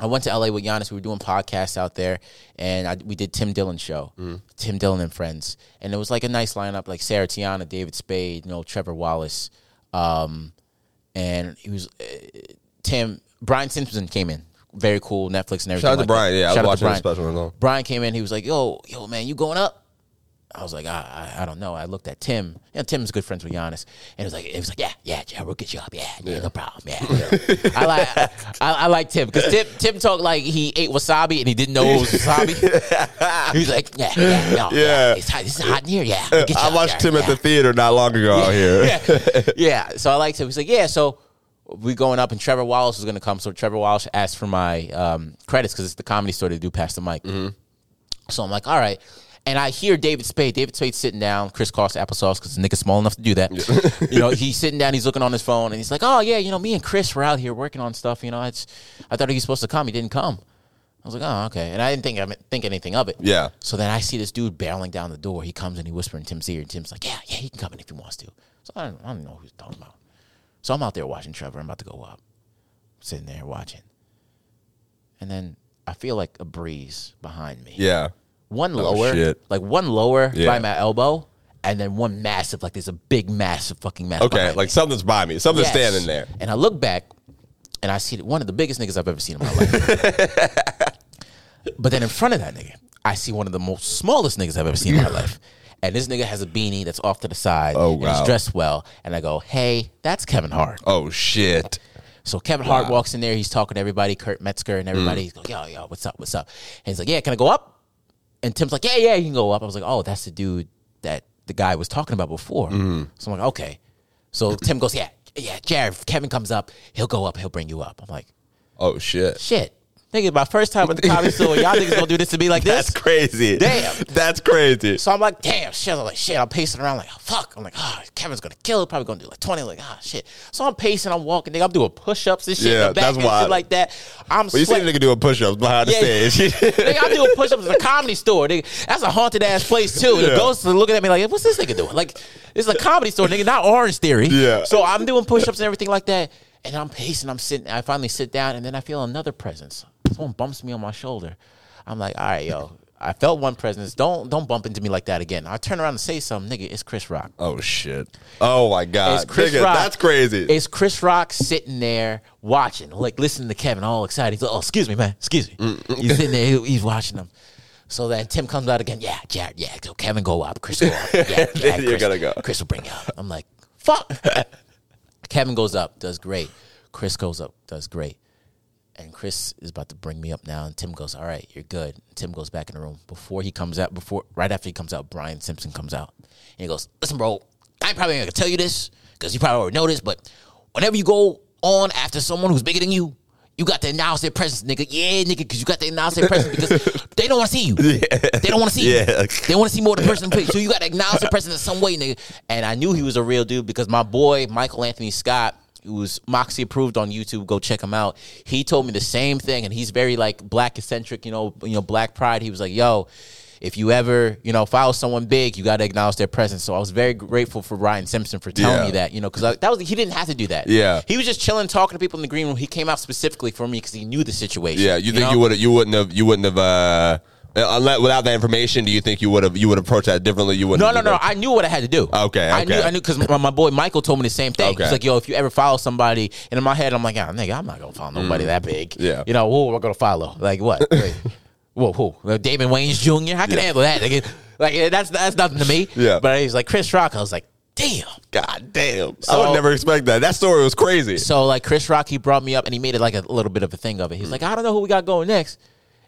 I went to LA with Yannis. We were doing podcasts out there, and I, we did Tim Dillon show, Mm. Tim Dillon and friends, and it was like a nice lineup, like Sarah Tiana, David Spade, you know, Trevor Wallace, um, and he was uh, Tim Brian Simpson came in, very cool Netflix and everything. Shout out to like Brian. that. Yeah, I was Shout out to watching the Brian. special. Brian came in. He was like, "Yo, yo, man, you going up?" I was like, I, I, I don't know. I looked at Tim. You know, Tim's good friends with Yannis, and it was like, it was like, yeah, yeah, yeah, we'll get you up, yeah, yeah, no problem, yeah. I like, I, I like Tim because Tim, Tim talked like he ate wasabi and he didn't know it was wasabi. [laughs] he was like, yeah, yeah, no, yeah, Yeah. it's hot, it's hot in here, yeah. we'll I watched there, Tim at the theater not long ago out here. [laughs] yeah. yeah. So I liked him. He's like, yeah. So we going up, and Trevor Wallace was going to come. So Trevor Wallace asked for my um, credits because it's the comedy store to do past the mic. So I'm like, all right. And I hear David Spade. David Spade sitting down, Chris Cost applesauce because the nigga's small enough to do that. [laughs] you know, he's sitting down, he's looking on his phone, and he's like, "Oh yeah, you know, me and Chris were out here working on stuff. You know, it's I thought he was supposed to come, he didn't come." I was like, "Oh, okay," and I didn't think I think anything of it. Yeah. So then I see this dude barreling down the door. He comes and he whispers in Tim's ear, and Tim's like, "Yeah, yeah, he can come in if he wants to." So I don't, I don't know who he's talking about. So I'm out there watching Trevor. I'm about to go up, sitting there watching, and then I feel like a breeze behind me. Yeah. One lower, shit. like one lower Yeah. by my elbow, and then one massive, like there's a big, massive fucking mass. Okay, behind like me. something's by me. Something's Yes. standing there. And I look back, and I see one of the biggest niggas I've ever seen in my life. [laughs] but then in front of that nigga, I see one of the most smallest niggas I've ever seen in my life. And this nigga has a beanie that's off to the side. Oh, and wow. he's dressed well. And I go, hey, that's Kevin Hart. Oh shit. So Kevin Hart walks in there. He's talking to everybody, Kurt Metzger and everybody. Mm. He's going, yo, yo, what's up, what's up? And he's like, yeah, can I go up? And Tim's like, yeah, yeah, you can go up. I was like, oh, that's the dude that the guy was talking about before. Mm. So I'm like, okay. So Tim goes, yeah, yeah, Jared, if Kevin comes up, he'll go up, he'll bring you up. I'm like, Oh shit. shit. Nigga, my first time at the comedy [laughs] store, y'all niggas gonna do this to me like this? That's crazy. Damn. [laughs] That's crazy. So I'm like, damn, shit. I'm like, shit. I'm pacing around like, fuck. I'm like, ah, Kevin's gonna kill it. Probably gonna do like 20. Like, ah, shit. So I'm pacing. I'm walking. Nigga, I'm doing push ups and shit Yeah, in the back that's why. like that. I'm But you see sweating. a nigga doing push-ups behind the Yeah. stage. [laughs] nigga, I'm doing push ups at a comedy store. Nigga, that's a haunted ass place too. The ghosts are looking at me like, what's this nigga doing? Like, this is a comedy store, nigga, not Orange Theory. Yeah. So I'm doing push ups and everything like that. And I'm pacing. I'm sitting. I finally sit down, and then I feel another presence. Someone bumps me on my shoulder. I'm like, all right, yo. I felt one presence. Don't don't bump into me like that again. I turn around and say something, nigga. It's Chris Rock. oh shit. Oh my god. It's Chris Nigga, Rock. That's crazy. It's Chris Rock sitting there watching, like listening to Kevin, all excited. He's like, "Oh, excuse me, man, excuse me." Mm, He's sitting there, he- he's watching them. So then Tim comes out again. Yeah, Jared. Yeah, so Kevin go up, Chris go up. [laughs] Yeah, yeah You're gonna go. Chris will bring you up. I'm like, fuck. [laughs] Kevin goes up, does great. Chris goes up, does great. And Chris is about to bring me up now, and Tim goes, "All right, you're good." And Tim goes back in the room before he comes out. Before right after he comes out, Brian Simpson comes out, and he goes, "Listen, bro, I ain't probably gonna tell you this because you probably already know this, but whenever you go on after someone who's bigger than you, you got to announce their presence, nigga. Yeah, nigga, because you got to announce their presence because [laughs] they don't want to see you. They don't want to see Yeah. you. They want to see more of the person. So you got to acknowledge their presence in some way, nigga. And I knew he was a real dude because my boy Michael Anthony Scott, who was Moxie approved on YouTube, go check him out. He told me the same thing, and he's very like black eccentric, you know, you know, black pride. He was like, yo. If you ever, you know, follow someone big, you got to acknowledge their presence. So I was very grateful for Brian Simpson for telling Yeah. me that, you know, because that was he didn't have to do that. Yeah. he was just chilling, talking to people in the green room. He came out specifically for me because he knew the situation. Yeah, you think know? you would you wouldn't have you wouldn't have uh unless, without that information, do you think you would have you would approach that differently? You wouldn't No, no, no. I knew what I had to do. Okay, I knew. I knew because my, my boy Michael told me the same thing. Okay. He's like, "Yo, if you ever follow somebody," and in my head, I'm like, "Ah, nigga, I'm not gonna follow nobody that big." Mm. Yeah. You know, who am I gonna follow? Like what? [laughs] Wait. Whoa, who? Like, uh, Damon Wayans Jr. I can handle that. Nigga. Like that's that's nothing to me. Yeah. But he's like Chris Rock. I was like, damn. God damn, I would never expect that. That story was crazy. So like Chris Rock, he brought me up and he made it like a little bit of a thing of it. He's like, I don't know who we got going next,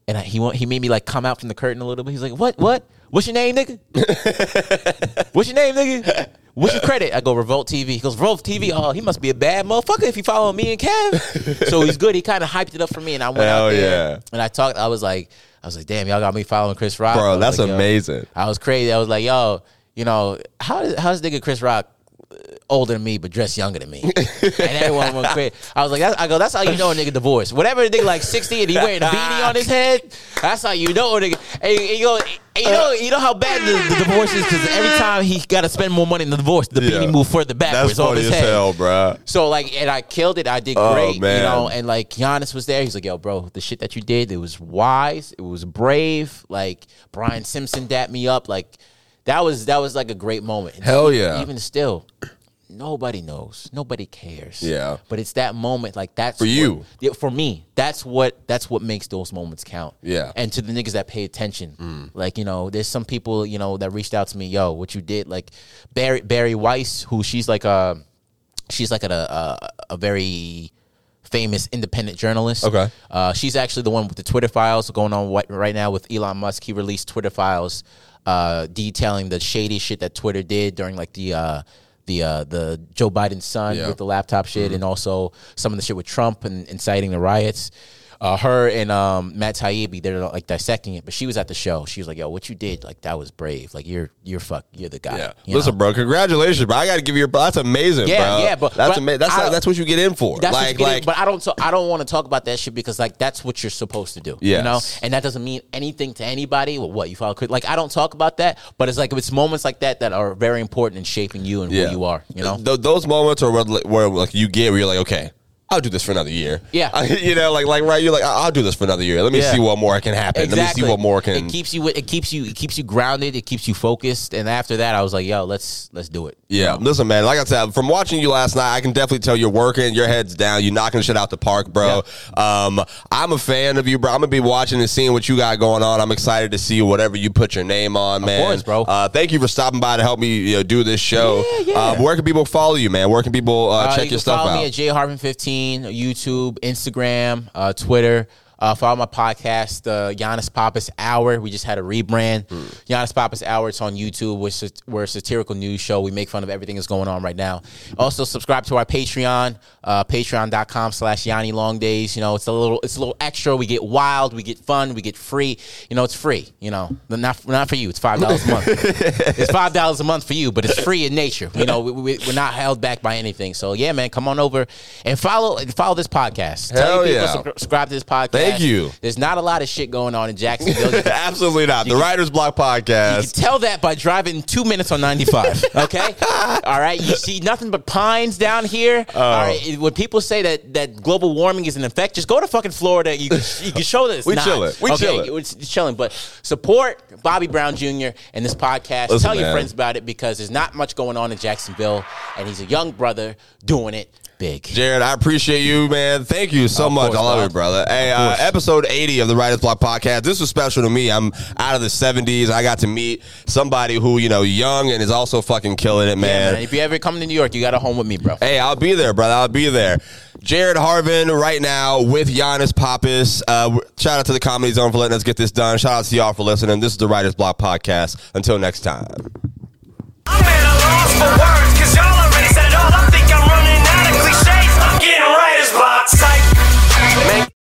and I, he want, he made me like come out from the curtain a little bit. He's like, what what what's your name, nigga? [laughs] what's your name, nigga? What's your credit? I go Revolt TV. He goes Revolt TV. Oh, he must be a bad motherfucker if he follow me and Kev. [laughs] so he's good. He kind of hyped it up for me, and I went Hell out there yeah. and I talked. I was like, I was like, damn, y'all got me following Chris Rock, Bro, that's like, amazing. I was crazy. I was like, yo, you know, how does how's nigga Chris Rock older than me but dressed younger than me? [laughs] and everyone went crazy. I was like, that's, I go, that's how you know a nigga divorced. Whatever nigga like sixty and he wearing a beanie on his head, that's how you know a nigga. And, and you go, and you know, you know how bad the, the divorce is because every time he got to spend more money in the divorce, the Yeah. beanie move further backwards That's on funny his as head. hell, bro. So like, and I killed it. I did Oh, great, man. you know. And like, Yannis was there. He's like, "Yo, bro, the shit that you did, it was wise. It was brave." Like Brian Simpson dapped me up. Like that was that was like a great moment. Hell yeah. Even still, nobody knows. Nobody cares. Yeah. But it's that moment. Like that's For what- you. yeah, for me. That's what that's what makes those moments count. Yeah. And to the niggas that pay attention, like you know, there's some people you know that reached out to me. Yo, what you did, like Bari Bari Weiss, who she's like a she's like a a, a very famous independent journalist. Okay. Uh, she's actually the one with the Twitter files going on right, right now with Elon Musk. He released Twitter files uh, detailing the shady shit that Twitter did during like the uh, the uh, the Joe Biden's son Yeah. with the laptop shit, and also some of the shit with Trump and inciting the riots. Uh, her and um, Matt Taibbi, they're like dissecting it, but she was at the show. She was like, "Yo, what you did, like that was brave. Like you're you're fuck, you're the guy." Yeah. Listen, know? bro, congratulations, bro. I got to give you your that's amazing, Yeah, bro. yeah, but- that's amazing. That's like, that's what you get in for. That's what like in- like but I don't. So I don't want to talk about that shit because like that's what you're supposed to do. Yes. You know, and that doesn't mean anything to anybody. Well, what you follow? Like I don't talk about that, but it's like it's moments like that that are very important in shaping you and yeah. who you are. You know. Th- those moments are where, where like you get where you're like, okay, I'll do this for another year. Yeah. [laughs] you know, like like right, you're like, I'll do this for another year. Let me Yeah. see what more can happen. Let me see what more can. It keeps you. It keeps you. It keeps you grounded. It keeps you focused. And after that, I was like, yo, let's let's do it. Yeah, listen, man. Like I said, from watching you last night, I can definitely tell you're working. Your head's down. You're knocking shit out the park, bro. Um, I'm a fan of you, bro. I'm gonna be watching and seeing what you got going on. I'm excited to see whatever you put your name on, man. course, bro. Uh, thank you for stopping by to help me you know, do this show. Yeah, yeah. Um, where can people follow you, man? Where can people uh, Uh, check you your stuff follow out? me at jharvin15, YouTube, Instagram, uh, Twitter. Uh, follow my podcast, the Yannis Pappas Hour. We just had a rebrand. Hmm. Yannis Pappas Hour. It's on YouTube. We're, we're a satirical news show. We make fun of everything that's going on right now. Also, subscribe to our Patreon, uh, patreon.com slash Yanni Long Days. You know, it's a little it's a little extra. We get wild, we get fun, we get free. You know, it's free. You know, not not for you. It's five dollars a month. [laughs] it's five dollars a month for you, but it's free in nature. You know, we, we, we're not held back by anything. So yeah, man, come on over and follow follow this podcast. Hell Tell your yeah. people to subscribe to this podcast. Thank you. There's not a lot of shit going on in Jacksonville. [laughs] You can- Absolutely not. The Writers Block podcast. you can tell that by driving two minutes on 95. [laughs] Okay, all right. You see nothing but pines down here. Oh. All right. When people say that that global warming is an effect, just go to fucking Florida. You can you can show that it's We not. chillin'. We okay, chillin'. It's, it's chilling. But support Bobby Brown Jr. and this podcast. Listen, tell your man. friends about it because there's not much going on in Jacksonville, and he's a young brother doing it big. Jared, I appreciate you, man. Thank you so Of much. course, I love bro. you, brother. Hey, uh, episode 80 of the Writers Block podcast. This was special to me. I'm out of the 70s. I got to meet somebody who, you know, young and is also fucking killing it, man. Yeah, man. If you ever come to New York, you got a home with me, bro. Hey, I'll be there, brother. I'll be there. Jared Harvin right now with Yannis Pappas. Uh, shout out to the Comedy Zone for letting us get this done. Shout out to y'all for listening. This is the Writers Block podcast. Until next time. I'm at a loss for words, cause y'all already outside. Man.